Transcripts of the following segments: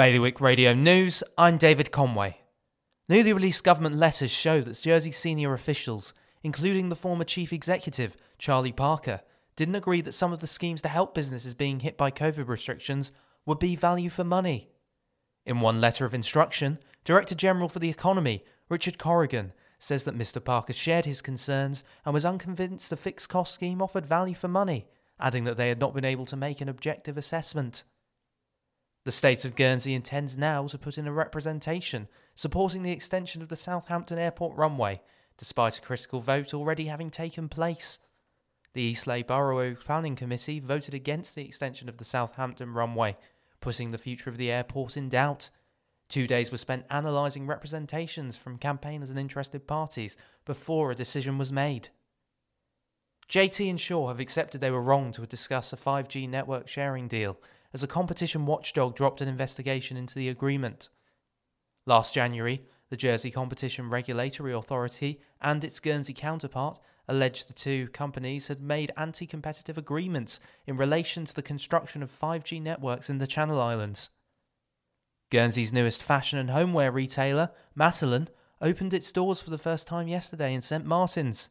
Bailiwick Radio News, I'm David Conway. Newly released government letters show that Jersey senior officials, including the former chief executive, Charlie Parker, didn't agree that some of the schemes to help businesses being hit by COVID restrictions would be value for money. In one letter of instruction, Director General for the Economy, Richard Corrigan, says that Mr. Parker shared his concerns and was unconvinced the fixed cost scheme offered value for money, adding that they had not been able to make an objective assessment. The state of Guernsey intends now to put in a representation supporting the extension of the Southampton Airport runway, despite a critical vote already having taken place. The Eastleigh Borough Planning Committee voted against the extension of the Southampton runway, putting the future of the airport in doubt. Two days were spent analysing representations from campaigners and interested parties before a decision was made. JT and Sure have accepted they were wrong to discuss a 5G network sharing deal as a competition watchdog dropped an investigation into the agreement. Last January, the Jersey Competition Regulatory Authority and its Guernsey counterpart alleged the two companies had made anti competitive agreements in relation to the construction of 5G networks in the Channel Islands. Guernsey's newest fashion and homeware retailer, Matalan, opened its doors for the first time yesterday in St. Martin's.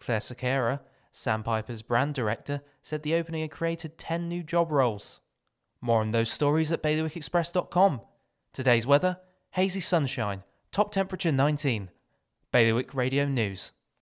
Claire Sequeira, Sandpiper's brand director said the opening had created 10 new job roles. More on those stories at bailiwickexpress.com. Today's weather hazy sunshine, top temperature 19. Bailiwick Radio News.